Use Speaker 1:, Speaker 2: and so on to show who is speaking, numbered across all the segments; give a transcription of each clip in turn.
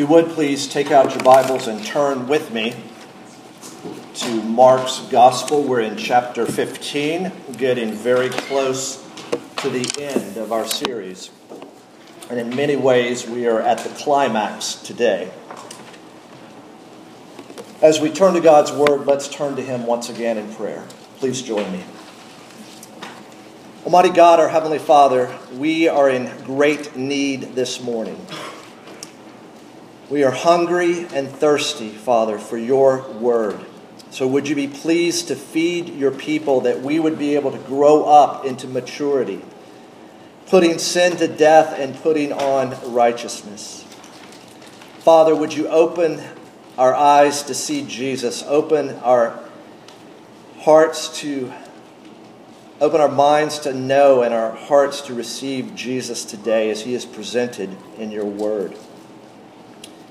Speaker 1: you would please take out your Bibles and turn with me to Mark's Gospel. We're in chapter 15, getting very close to the end of our series. And in many ways, we are at the climax today. As we turn to God's Word, let's turn to Him once again in prayer. Please join me. Almighty God, our Heavenly Father, we are in great need this morning. We are hungry and thirsty, Father, for your word. So would you be pleased to feed your people that we would be able to grow up into maturity, putting sin to death and putting on righteousness. Father, would you open our eyes to see Jesus, open our hearts to open our minds to know and our hearts to receive Jesus today as he is presented in your word.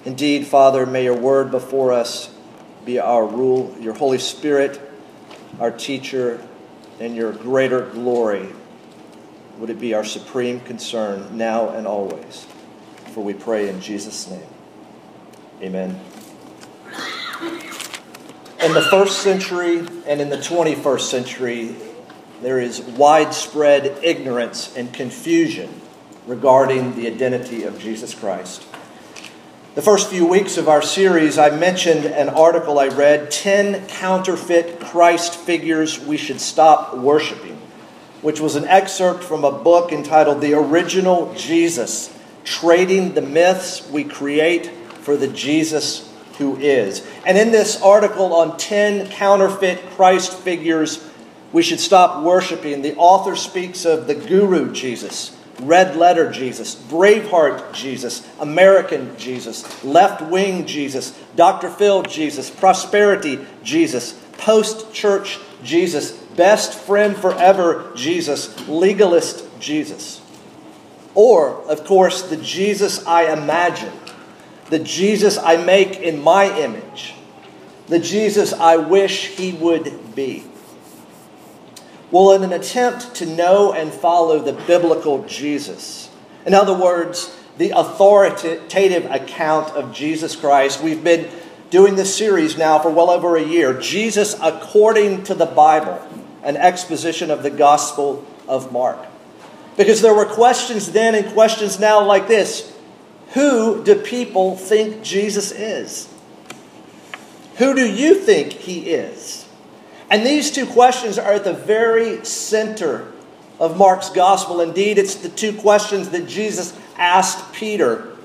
Speaker 1: Indeed, Father, may your word before us be our rule, your Holy Spirit, our teacher, and your greater glory. Would it be our supreme concern now and always? For we pray in Jesus' name. Amen. In the first century and in the 21st century, there is widespread ignorance and confusion regarding the identity of Jesus Christ. The first few weeks of our series, I mentioned an article I read 10 counterfeit Christ figures we should stop worshiping, which was an excerpt from a book entitled The Original Jesus Trading the Myths We Create for the Jesus Who Is. And in this article on 10 counterfeit Christ figures we should stop worshiping, the author speaks of the guru Jesus red letter Jesus, Braveheart Jesus, American Jesus, left wing Jesus, Dr. Phil Jesus, prosperity Jesus, post church Jesus, best friend forever Jesus, legalist Jesus. Or, of course, the Jesus I imagine, the Jesus I make in my image, the Jesus I wish he would be. Well, in an attempt to know and follow the biblical Jesus, in other words, the authoritative account of Jesus Christ, we've been doing this series now for well over a year Jesus according to the Bible, an exposition of the Gospel of Mark. Because there were questions then and questions now like this Who do people think Jesus is? Who do you think he is? And these two questions are at the very center of Mark's gospel. Indeed, it's the two questions that Jesus asked Peter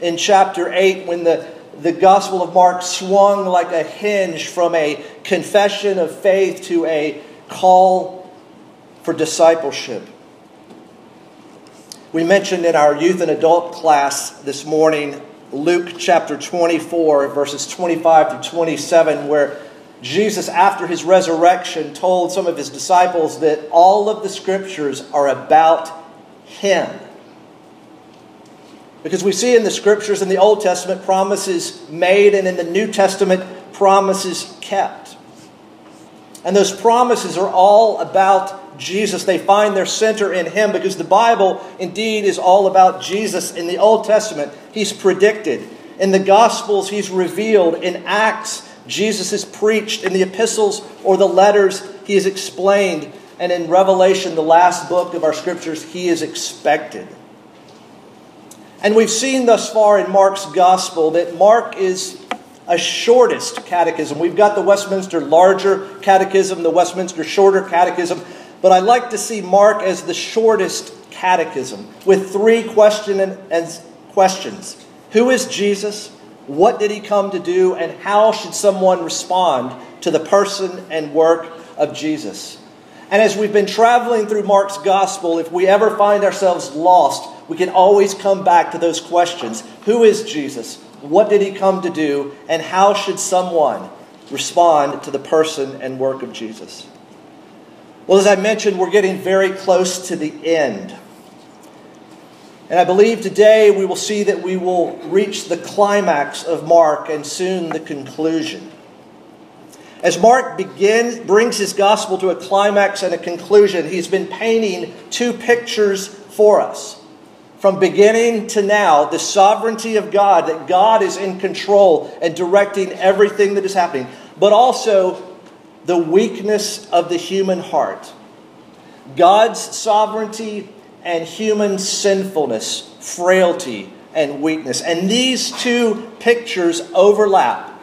Speaker 1: in chapter 8 when the, the gospel of Mark swung like a hinge from a confession of faith to a call for discipleship. We mentioned in our youth and adult class this morning Luke chapter 24, verses 25 to 27, where Jesus, after his resurrection, told some of his disciples that all of the scriptures are about him. Because we see in the scriptures in the Old Testament promises made, and in the New Testament promises kept. And those promises are all about Jesus. They find their center in Him because the Bible indeed is all about Jesus. In the Old Testament, He's predicted. In the Gospels, He's revealed. In Acts, Jesus is preached. In the epistles or the letters, he is explained. And in Revelation, the last book of our scriptures, he is expected. And we've seen thus far in Mark's gospel that Mark is a shortest catechism. We've got the Westminster larger catechism, the Westminster shorter catechism, but I like to see Mark as the shortest catechism with three question and, questions. Who is Jesus? What did he come to do, and how should someone respond to the person and work of Jesus? And as we've been traveling through Mark's gospel, if we ever find ourselves lost, we can always come back to those questions Who is Jesus? What did he come to do? And how should someone respond to the person and work of Jesus? Well, as I mentioned, we're getting very close to the end and I believe today we will see that we will reach the climax of Mark and soon the conclusion. As Mark begins, brings his gospel to a climax and a conclusion, he's been painting two pictures for us. from beginning to now, the sovereignty of God, that God is in control and directing everything that is happening, but also the weakness of the human heart. God's sovereignty and human sinfulness, frailty, and weakness. And these two pictures overlap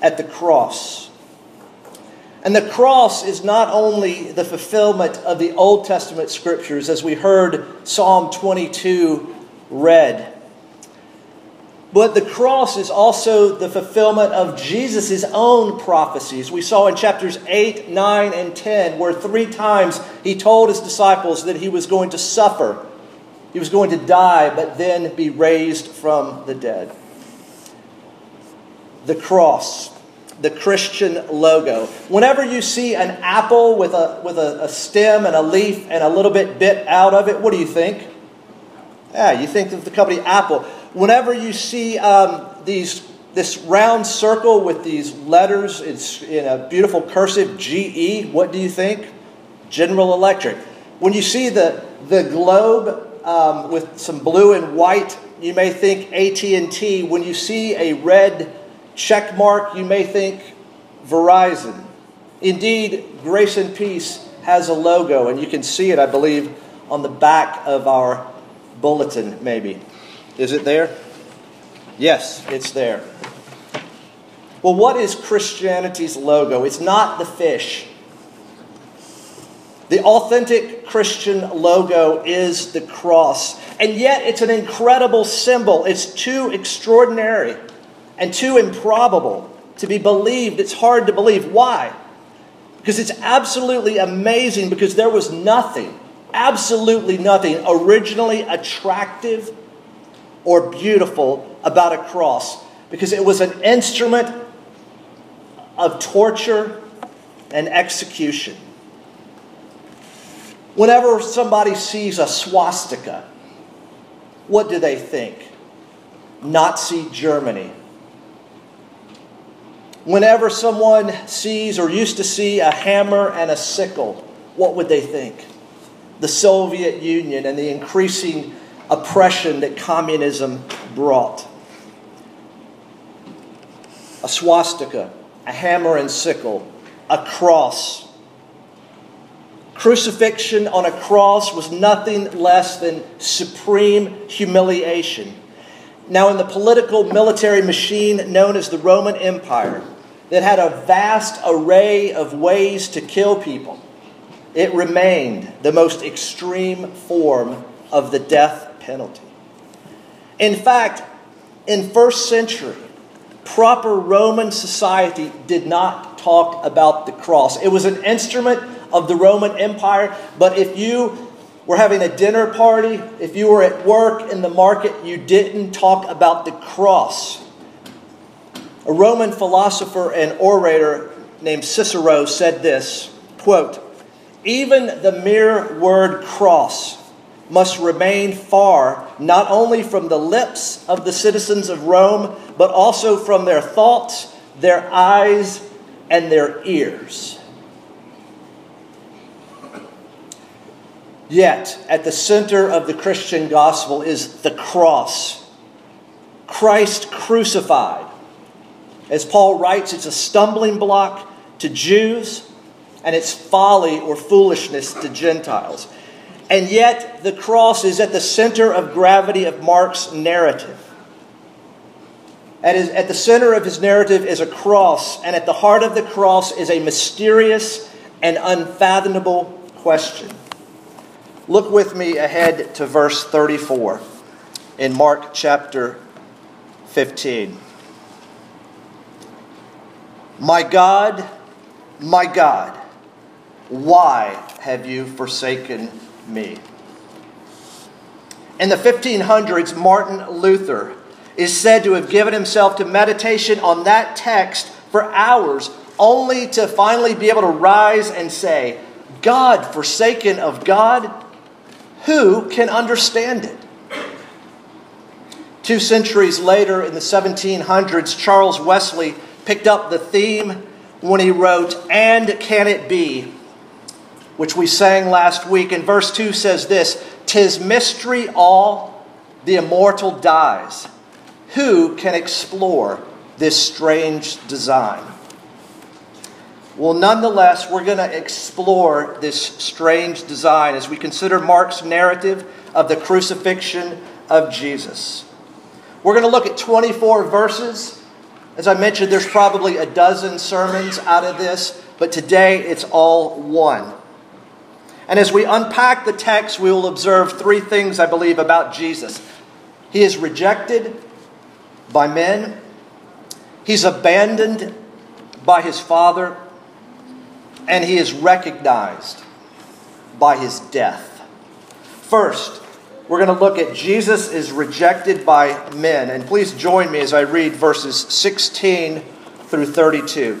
Speaker 1: at the cross. And the cross is not only the fulfillment of the Old Testament scriptures, as we heard Psalm 22 read, but the cross is also the fulfillment of Jesus' own prophecies. We saw in chapters 8, 9, and 10, where three times he told his disciples that he was going to suffer, he was going to die, but then be raised from the dead. The cross the Christian logo. Whenever you see an apple with a, with a, a, stem and a leaf and a little bit bit out of it, what do you think? Yeah, you think of the company Apple. Whenever you see um, these, this round circle with these letters it's in a beautiful cursive GE, what do you think? General Electric. When you see the, the globe um, with some blue and white, you may think AT&T. When you see a red check mark, you may think Verizon. Indeed, Grace and Peace has a logo, and you can see it, I believe, on the back of our bulletin, maybe. Is it there? Yes, it's there. Well, what is Christianity's logo? It's not the fish. The authentic Christian logo is the cross. And yet, it's an incredible symbol. It's too extraordinary and too improbable to be believed. It's hard to believe. Why? Because it's absolutely amazing because there was nothing, absolutely nothing originally attractive or beautiful about a cross because it was an instrument of torture and execution. Whenever somebody sees a swastika, what do they think? Nazi Germany. Whenever someone sees or used to see a hammer and a sickle, what would they think? The Soviet Union and the increasing oppression that communism brought. A swastika, a hammer and sickle, a cross. Crucifixion on a cross was nothing less than supreme humiliation. Now, in the political military machine known as the Roman Empire, that had a vast array of ways to kill people, it remained the most extreme form of the death penalty. In fact, in first century, proper Roman society did not talk about the cross. It was an instrument of the Roman Empire, but if you were having a dinner party, if you were at work in the market, you didn't talk about the cross. A Roman philosopher and orator named Cicero said this quote, Even the mere word cross must remain far not only from the lips of the citizens of Rome, but also from their thoughts, their eyes, and their ears. Yet, at the center of the Christian gospel is the cross. Christ crucified as Paul writes, it's a stumbling block to Jews and it's folly or foolishness to Gentiles. And yet, the cross is at the center of gravity of Mark's narrative. At, the center of his narrative is a cross, and at the heart of the cross is a mysterious and unfathomable question. Look with me ahead to verse 34 in Mark chapter 15. My God, my God, why have you forsaken me? In the 1500s, Martin Luther is said to have given himself to meditation on that text for hours, only to finally be able to rise and say, God forsaken of God, who can understand it? Two centuries later, in the 1700s, Charles Wesley picked up the theme when he wrote, And Can It Be? Which we sang last week. And verse 2 says this Tis mystery all, the immortal dies. Who can explore this strange design? Well, nonetheless, we're going to explore this strange design as we consider Mark's narrative of the crucifixion of Jesus. We're going to look at 24 verses. As I mentioned, there's probably a dozen sermons out of this, but today it's all one. And as we unpack the text, we will observe three things, I believe, about Jesus. He is rejected by men, he's abandoned by his Father, and he is recognized by his death. First, we're going to look at Jesus is rejected by men. And please join me as I read verses 16 through 32.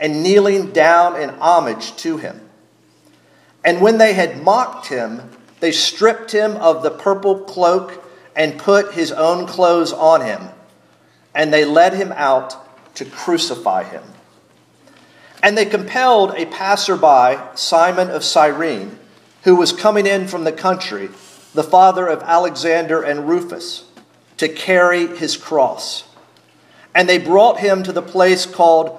Speaker 1: and kneeling down in homage to him. And when they had mocked him, they stripped him of the purple cloak and put his own clothes on him. And they led him out to crucify him. And they compelled a passerby, Simon of Cyrene, who was coming in from the country, the father of Alexander and Rufus to carry his cross. And they brought him to the place called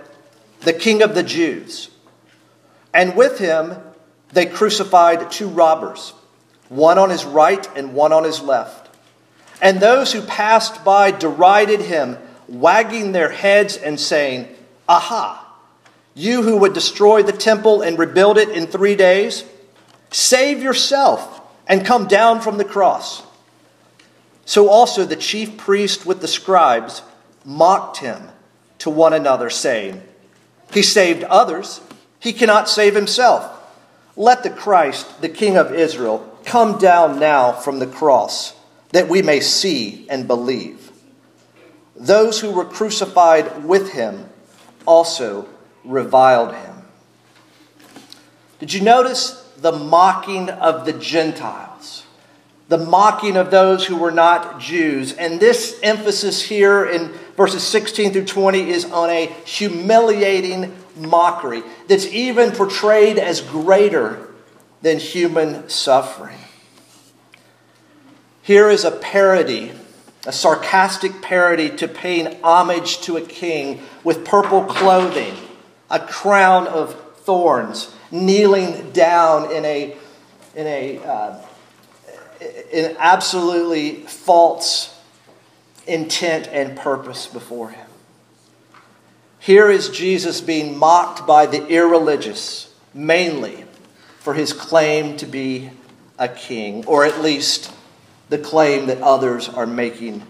Speaker 1: The King of the Jews. And with him they crucified two robbers, one on his right and one on his left. And those who passed by derided him, wagging their heads and saying, Aha! You who would destroy the temple and rebuild it in three days, save yourself and come down from the cross. So also the chief priest with the scribes mocked him to one another, saying, He saved others, he cannot save himself. Let the Christ, the King of Israel, come down now from the cross, that we may see and believe. Those who were crucified with him also reviled him. Did you notice the mocking of the Gentiles? The mocking of those who were not Jews. And this emphasis here in verses 16 through 20 is on a humiliating mockery that's even portrayed as greater than human suffering. Here is a parody, a sarcastic parody to paying homage to a king with purple clothing, a crown of thorns, kneeling down in a in a uh, in absolutely false intent and purpose before him. Here is Jesus being mocked by the irreligious, mainly for his claim to be a king, or at least the claim that others are making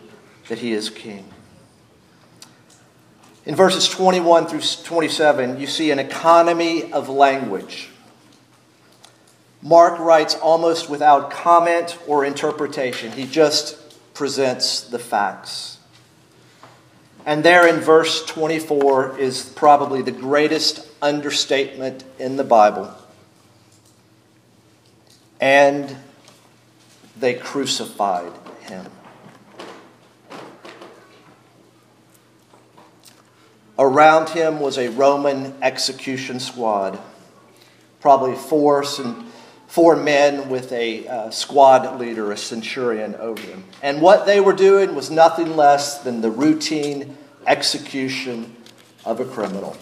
Speaker 1: that he is king. In verses 21 through 27, you see an economy of language. Mark writes almost without comment or interpretation. He just presents the facts. And there in verse 24 is probably the greatest understatement in the Bible. And they crucified him. Around him was a Roman execution squad, probably four four men with a uh, squad leader, a centurion over them. And what they were doing was nothing less than the routine execution of a criminal.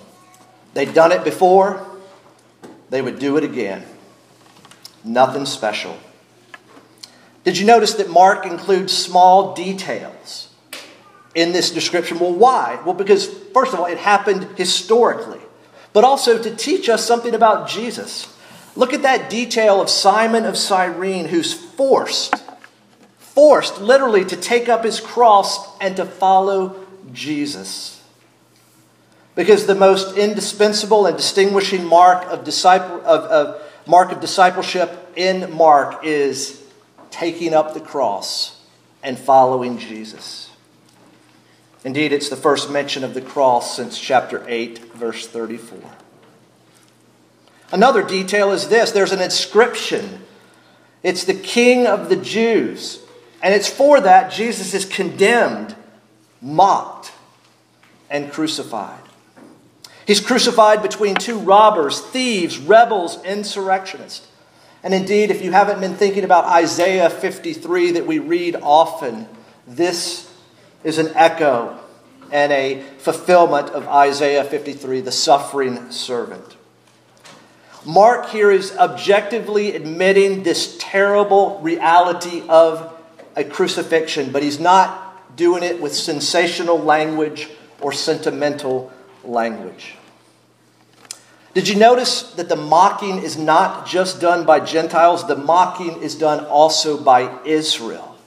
Speaker 1: They'd done it before, they would do it again. Nothing special. Did you notice that Mark includes small details in this description? Well, why? Well, because, first of all, it happened historically, but also to teach us something about Jesus. Look at that detail of Simon of Cyrene who's forced, forced literally to take up his cross and to follow Jesus. Because the most indispensable and distinguishing mark of, disciple, of, of, mark of discipleship in Mark is taking up the cross and following Jesus. Indeed, it's the first mention of the cross since chapter 8, verse 34. Another detail is this there's an inscription. It's the King of the Jews. And it's for that Jesus is condemned, mocked, and crucified. He's crucified between two robbers, thieves, rebels, insurrectionists. And indeed, if you haven't been thinking about Isaiah 53 that we read often, this is an echo and a fulfillment of Isaiah 53, the suffering servant. Mark here is objectively admitting this terrible reality of a crucifixion, but he's not doing it with sensational language or sentimental language. Did you notice that the mocking is not just done by Gentiles? The mocking is done also by Israel,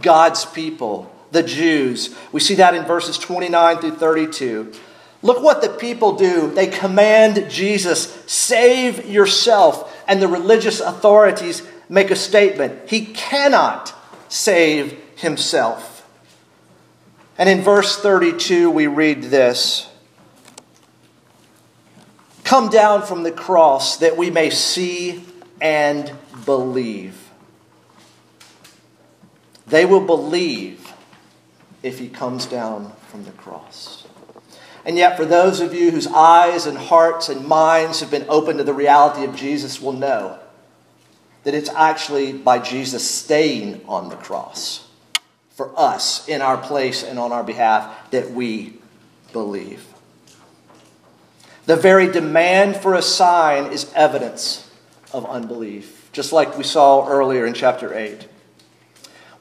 Speaker 1: God's people, the Jews. We see that in verses 29 through 32. Look what the people do. They command Jesus, save yourself. And the religious authorities make a statement He cannot save himself. And in verse 32, we read this Come down from the cross that we may see and believe. They will believe if he comes down from the cross. And yet, for those of you whose eyes and hearts and minds have been open to the reality of Jesus, will know that it's actually by Jesus staying on the cross for us in our place and on our behalf that we believe. The very demand for a sign is evidence of unbelief, just like we saw earlier in chapter 8.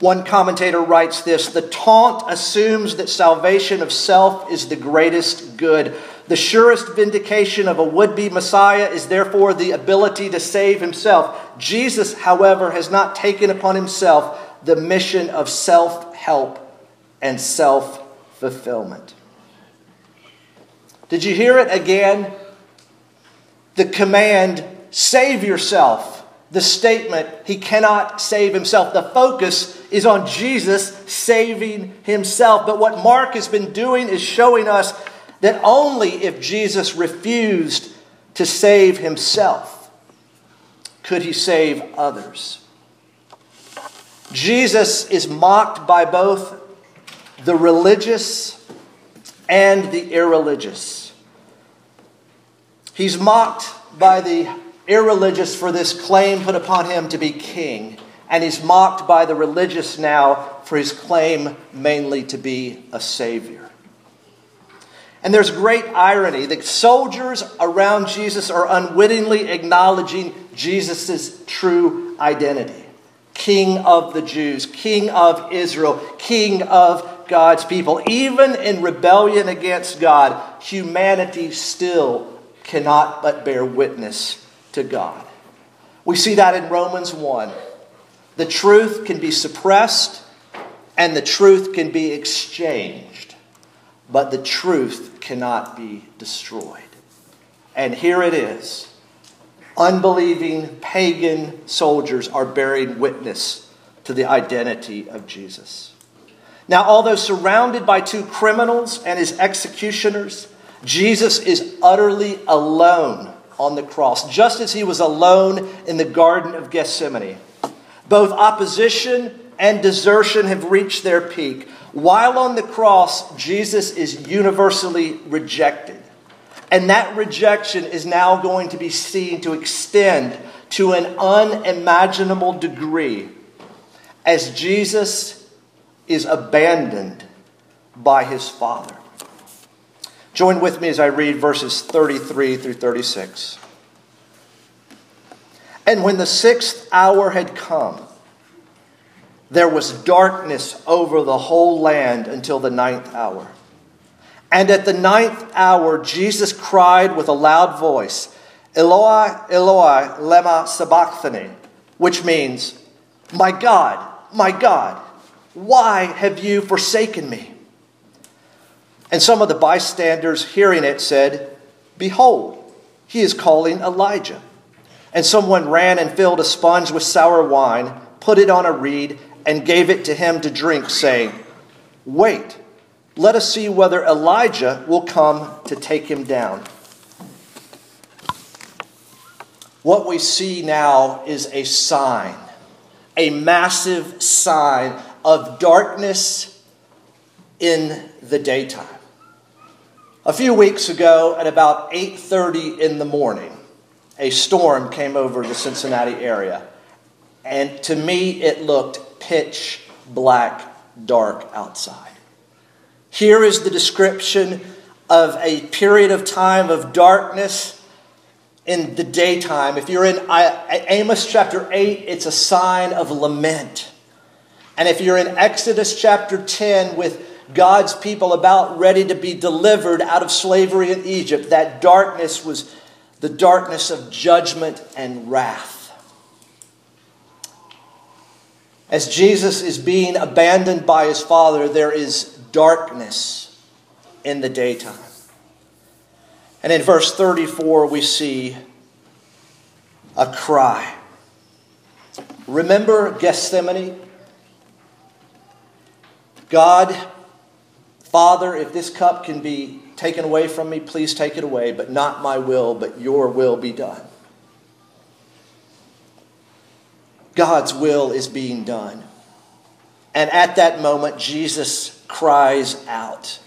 Speaker 1: One commentator writes this The taunt assumes that salvation of self is the greatest good. The surest vindication of a would be Messiah is therefore the ability to save himself. Jesus, however, has not taken upon himself the mission of self help and self fulfillment. Did you hear it again? The command, save yourself the statement, he cannot save himself. The focus is on Jesus saving himself. But what Mark has been doing is showing us that only if Jesus refused to save himself could he save others. Jesus is mocked by both the religious and the irreligious. He's mocked by the irreligious for this claim put upon him to be king, and he's mocked by the religious now for his claim mainly to be a savior. And there's great irony. The soldiers around Jesus are unwittingly acknowledging Jesus' true identity King of the Jews, King of Israel, King of God's people. Even in rebellion against God, humanity still cannot but bear witness to God. We see that in Romans 1. The truth can be suppressed and the truth can be exchanged, but the truth cannot be destroyed. And here it is. Unbelieving pagan soldiers are bearing witness to the identity of Jesus. Now, although surrounded by two criminals and his executioners, Jesus is utterly alone on the cross, just as he was alone in the Garden of Gethsemane. Both opposition and desertion have reached their peak. While on the cross, Jesus is universally rejected. And that rejection is now going to be seen to extend to an unimaginable degree as Jesus is abandoned by his Father. Join with me as I read verses 33 through 36. And when the sixth hour had come, there was darkness over the whole land until the ninth hour. And at the ninth hour, Jesus cried with a loud voice, Eloi, Eloi, lema sabachthani, which means, My God, my God, why have you forsaken me? And some of the bystanders hearing it said, Behold, he is calling Elijah. And someone ran and filled a sponge with sour wine, put it on a reed, and gave it to him to drink, saying, Wait, let us see whether Elijah will come to take him down. What we see now is a sign, a massive sign of darkness in the daytime. A few weeks ago at about 8:30 in the morning, a storm came over the Cincinnati area. And to me it looked pitch black dark outside. Here is the description of a period of time of darkness in the daytime. If you're in Amos chapter 8, it's a sign of lament. And if you're in Exodus chapter 10 with God's people about ready to be delivered out of slavery in Egypt, that darkness was the darkness of judgment and wrath. As Jesus is being abandoned by his Father, there is darkness in the daytime. And in verse 34, we see a cry. Remember Gethsemane? God, Father, if this cup can be taken away from me, please take it away, but not my will, but your will be done. God's will is being done. And at that moment, Jesus cries out.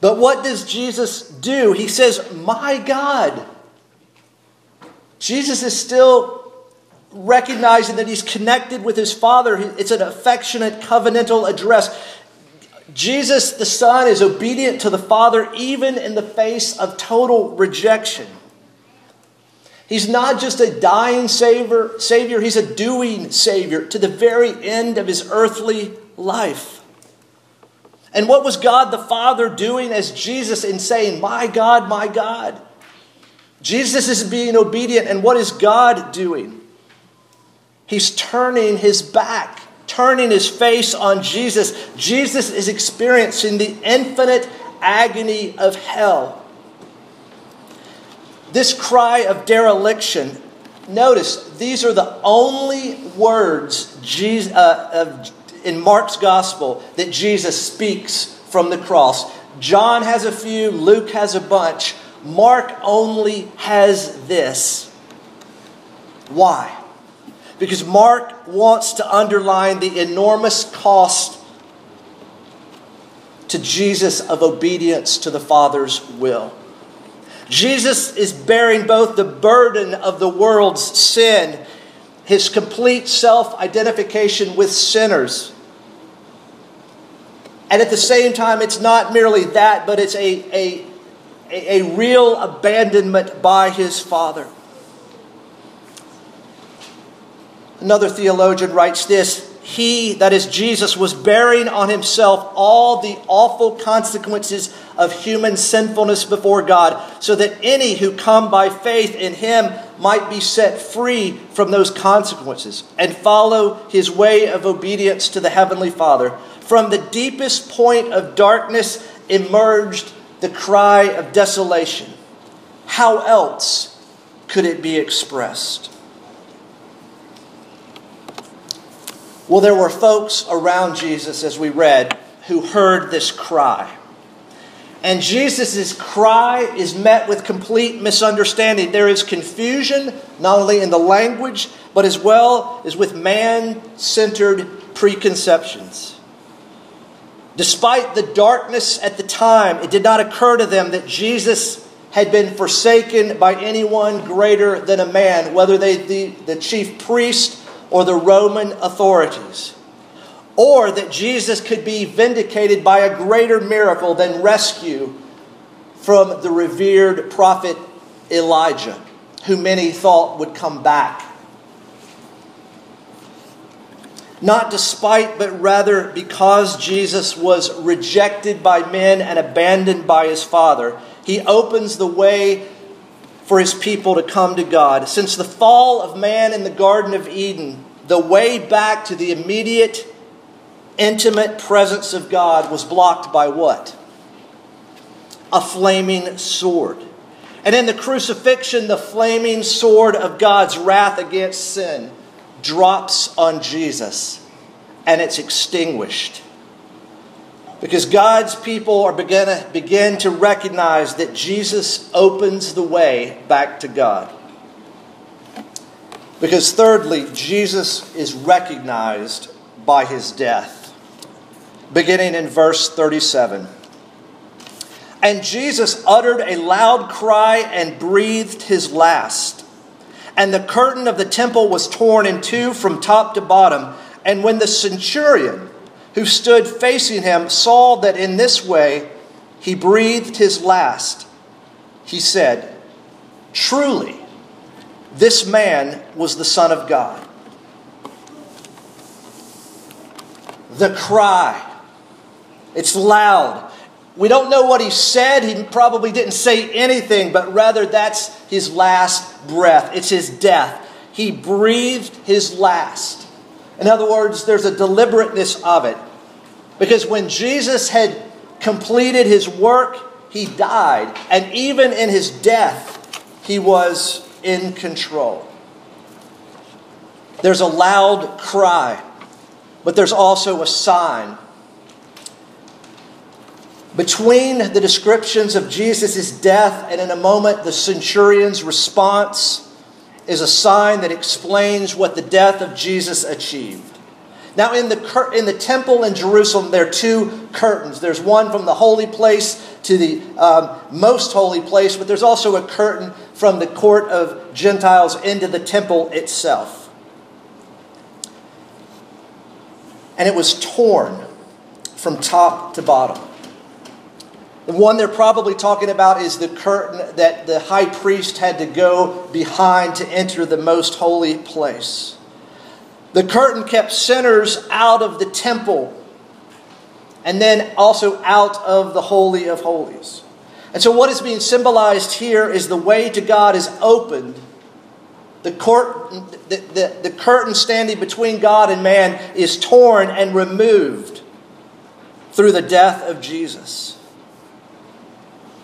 Speaker 1: But what does Jesus do? He says, My God. Jesus is still recognizing that he's connected with his Father. It's an affectionate covenantal address. Jesus, the Son, is obedient to the Father even in the face of total rejection. He's not just a dying savior, savior, he's a doing savior to the very end of his earthly life. And what was God the Father doing as Jesus in saying, My God, my God? Jesus is being obedient, and what is God doing? He's turning his back, turning his face on Jesus. Jesus is experiencing the infinite agony of hell this cry of dereliction, notice these are the only words Jesus, uh, in Mark's gospel that Jesus speaks from the cross. John has a few, Luke has a bunch. Mark only has this. Why? Because Mark wants to underline the enormous cost to Jesus of obedience to the Father's will. Jesus is bearing both the burden of the world's sin, his complete self identification with sinners. And at the same time, it's not merely that, but it's a, a, a, real abandonment by his Father. Another theologian writes this he, that is Jesus, was bearing on himself all the awful consequences of human sinfulness before God, so that any who come by faith in him might be set free from those consequences and follow his way of obedience to the Heavenly Father. From the deepest point of darkness emerged the cry of desolation. How else could it be expressed? Well, there were folks around Jesus, as we read, who heard this cry. And Jesus' cry is met with complete misunderstanding. There is confusion, not only in the language, but as well as with man centered preconceptions. Despite the darkness at the time, it did not occur to them that Jesus had been forsaken by anyone greater than a man, whether they the, the chief priest or the Roman authorities. Or that Jesus could be vindicated by a greater miracle than rescue from the revered prophet Elijah, who many thought would come back. not despite, but rather because Jesus was rejected by men and abandoned by his Father, he opens the way for his people to come to God. Since the fall of man in the Garden of Eden, the way back to the immediate, intimate presence of God was blocked by what? A flaming sword. And in the crucifixion, the flaming sword of God's wrath against sin drops on Jesus and it's extinguished. Because God's people are begin begin to recognize that Jesus opens the way back to God. Because, thirdly, Jesus is recognized by his death. Beginning in verse 37. And Jesus uttered a loud cry and breathed his last. And the curtain of the temple was torn in two from top to bottom. And when the centurion who stood facing him saw that in this way he breathed his last, he said, Truly, this man was the Son of God. The cry. It's loud. We don't know what he said. He probably didn't say anything, but rather that's his last breath. It's his death. He breathed his last. In other words, there's a deliberateness of it. Because when Jesus had completed his work, he died. And even in his death, he was in control. There's a loud cry, but there's also a sign. Between the descriptions of Jesus' death and in a moment the centurion's response, is a sign that explains what the death of Jesus achieved. Now, in the, in the temple in Jerusalem, there are two curtains. There's one from the holy place to the um, most holy place, but there's also a curtain from the court of Gentiles into the temple itself. And it was torn from top to bottom. One they're probably talking about is the curtain that the high priest had to go behind to enter the most holy place. The curtain kept sinners out of the temple and then also out of the Holy of Holies. And so, what is being symbolized here is the way to God is opened. The, court, the, the, the curtain standing between God and man is torn and removed through the death of Jesus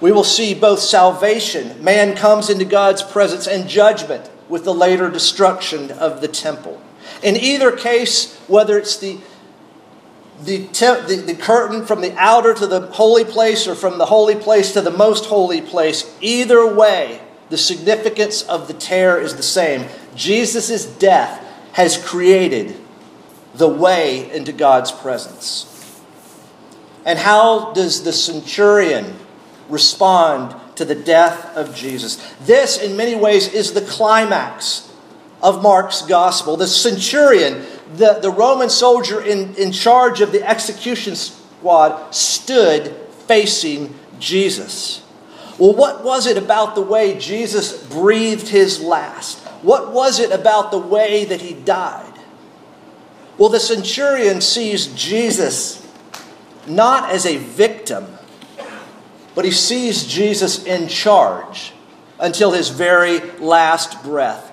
Speaker 1: we will see both salvation, man comes into God's presence, and judgment with the later destruction of the temple. In either case, whether it's the the, te- the, the, curtain from the outer to the holy place or from the holy place to the most holy place, either way, the significance of the tear is the same. Jesus' death has created the way into God's presence. And how does the centurion respond to the death of Jesus. This, in many ways, is the climax of Mark's gospel. The centurion, the, the Roman soldier in, in charge of the execution squad, stood facing Jesus. Well, what was it about the way Jesus breathed his last? What was it about the way that he died? Well, the centurion sees Jesus not as a victim but he sees Jesus in charge until his very last breath.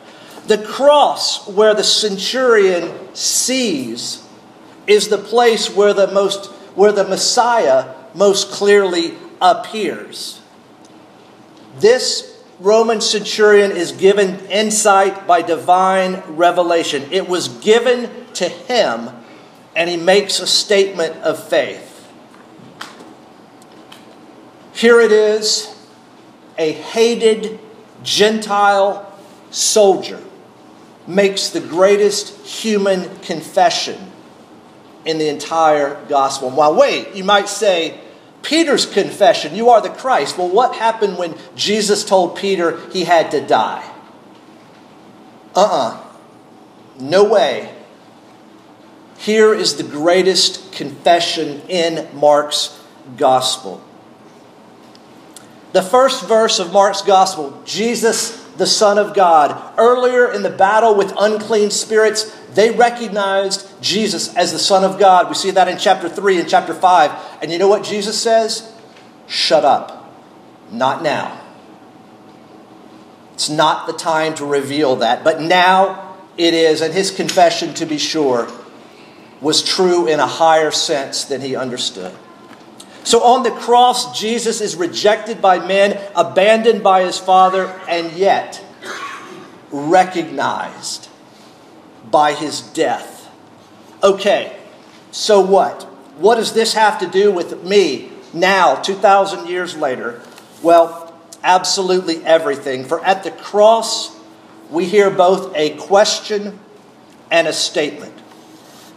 Speaker 1: The cross where the centurion sees is the place where the most where the Messiah most clearly appears. This Roman centurion is given insight by divine revelation. It was given to him, and he makes a statement of faith. Here it is a hated Gentile soldier makes the greatest human confession in the entire gospel. While wait, you might say, Peter's confession, you are the Christ. Well, what happened when Jesus told Peter he had to die? Uh uh-uh. uh No way. Here is the greatest confession in Mark's gospel. The first verse of Mark's gospel, Jesus, the Son of God. Earlier in the battle with unclean spirits, They recognized Jesus as the Son of God. We see that in chapter 3 and chapter 5. And you know what Jesus says? Shut up. Not now. It's not the time to reveal that. But now it is. And his confession, to be sure, was true in a higher sense than he understood. So on the cross, Jesus is rejected by men, abandoned by his Father, and yet recognized by his death. Okay, so what? What does this have to do with me now, 2,000 years later? Well, absolutely everything. For at the cross, we hear both a question and a statement.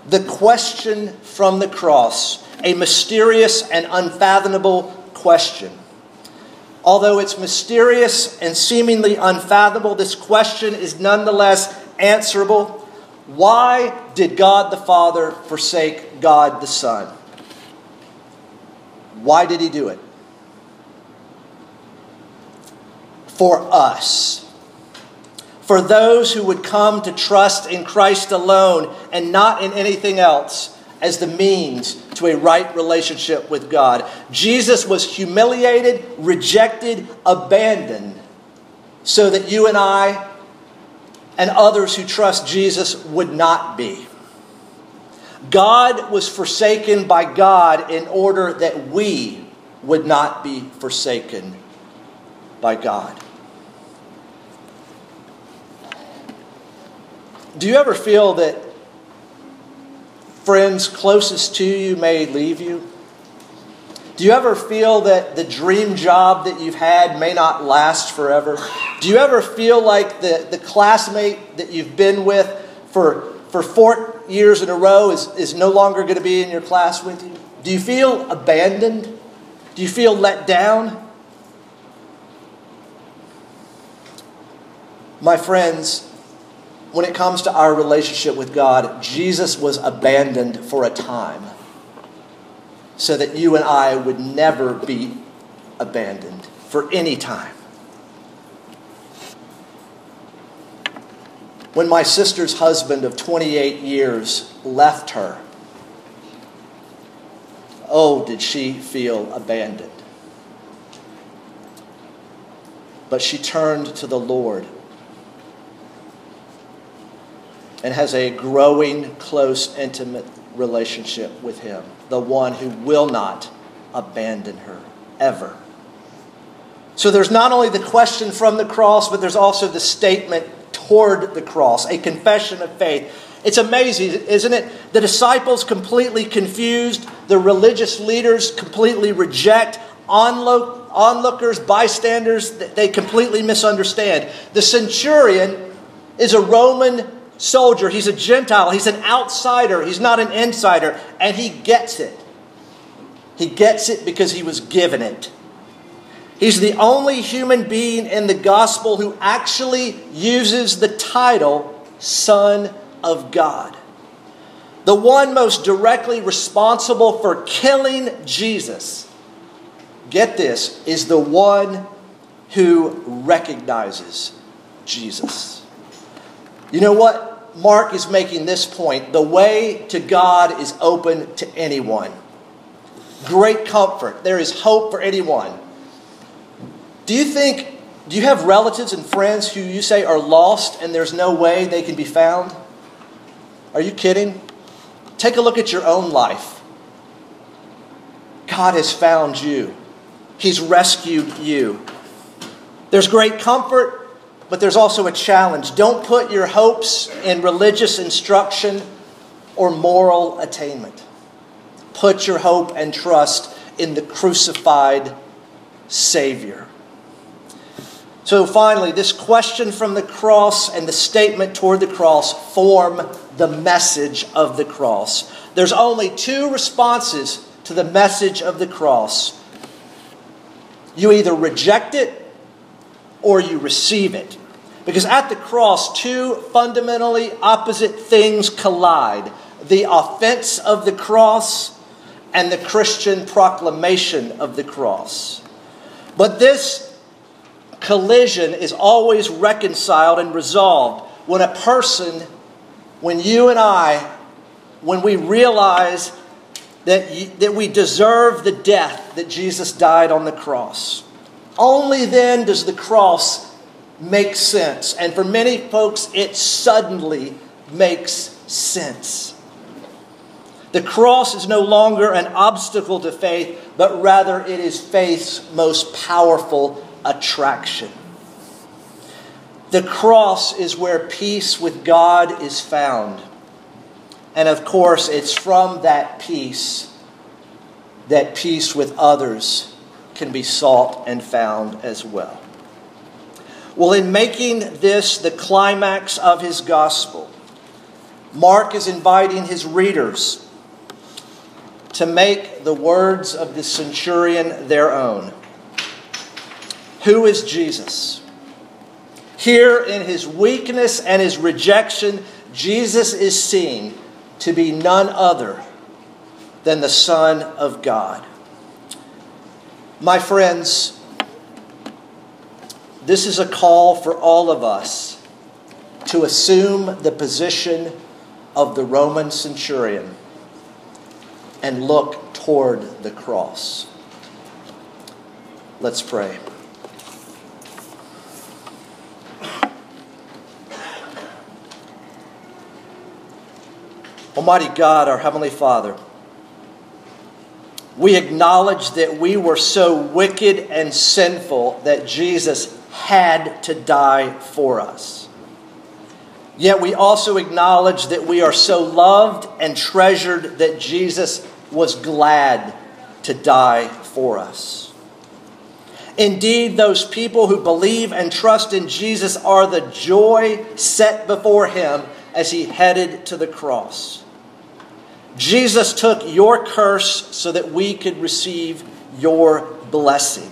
Speaker 1: The question from the cross a mysterious and unfathomable question. Although it's mysterious and seemingly unfathomable, this question is nonetheless answerable. Why did God the Father forsake God the Son? Why did he do it? For us. For those who would come to trust in Christ alone and not in anything else as the means to a right relationship with God. Jesus was humiliated, rejected, abandoned, so that you and I and others who trust Jesus would not be. God was forsaken by God in order that we would not be forsaken by God. Do you ever feel that friends closest to you may leave you? Do you ever feel that the dream job that you've had may not last forever? Do you ever feel like the, the classmate that you've been with for, for four years in a row is, is no longer going to be in your class with you? Do you feel abandoned? Do you feel let down? My friends, when it comes to our relationship with God, Jesus was abandoned for a time so that you and I would never be abandoned for any time. When my sister's husband of 28 years left her, oh, did she feel abandoned. But she turned to the Lord and has a growing, close, intimate relationship with Him, the one who will not abandon her ever. So there's not only the question from the cross, but there's also the statement toward the cross, a confession of faith. It's amazing, isn't it? The disciples completely confused, the religious leaders completely reject, onlookers, bystanders, they completely misunderstand. The centurion is a Roman soldier. He's a Gentile. He's an outsider. He's not an insider. And he gets it. He gets it because he was given it. He's the only human being in the gospel who actually uses the title Son of God. The one most directly responsible for killing Jesus, get this, is the one who recognizes Jesus. You know what? Mark is making this point. The way to God is open to anyone. Great comfort. There is hope for anyone. Do you think, do you have relatives and friends who you say are lost and there's no way they can be found? Are you kidding? Take a look at your own life. God has found you, He's rescued you. There's great comfort but there's also a challenge. Don't put your hopes in religious instruction or moral attainment. Put your hope and trust in the crucified Savior. So finally, this question from the cross and the statement toward the cross form the message of the cross. There's only two responses to the message of the cross. You either reject it or you receive it. Because at the cross, two fundamentally opposite things collide the offense of the cross and the Christian proclamation of the cross. But this collision is always reconciled and resolved when a person when you and I, when we realize that, that we deserve the death that Jesus died on the cross. Only then does the cross make sense. And for many folks, it suddenly makes sense. The cross is no longer an obstacle to faith, but rather it is faith's most powerful attraction. The cross is where peace with God is found. And of course, it's from that peace that peace with others can be sought and found as well. Well, in making this the climax of his gospel, Mark is inviting his readers to make the words of the centurion their own. Who is Jesus? Here, in his weakness and his rejection, Jesus is seen to be none other than the Son of God. My friends, this is a call for all of us to assume the position of the Roman centurion and look toward the cross. Let's pray. Almighty God, our Heavenly Father, we acknowledge that we were so wicked and sinful that Jesus had to die for us. Yet we also acknowledge that we are so loved and treasured that Jesus was glad to die for us. Indeed, those people who believe and trust in Jesus are the joy set before him as he headed to the cross. Jesus took your curse so that we could receive your blessing.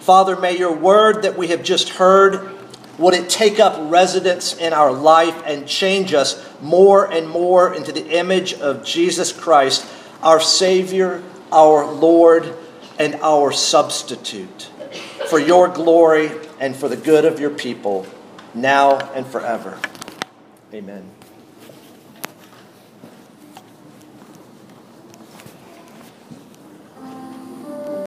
Speaker 1: Father, may your word that we have just heard would it take up residence in our life and change us more and more into the image of Jesus Christ, our Savior, our Lord, and our substitute, for your glory and for the good of your people, now and forever. Amen.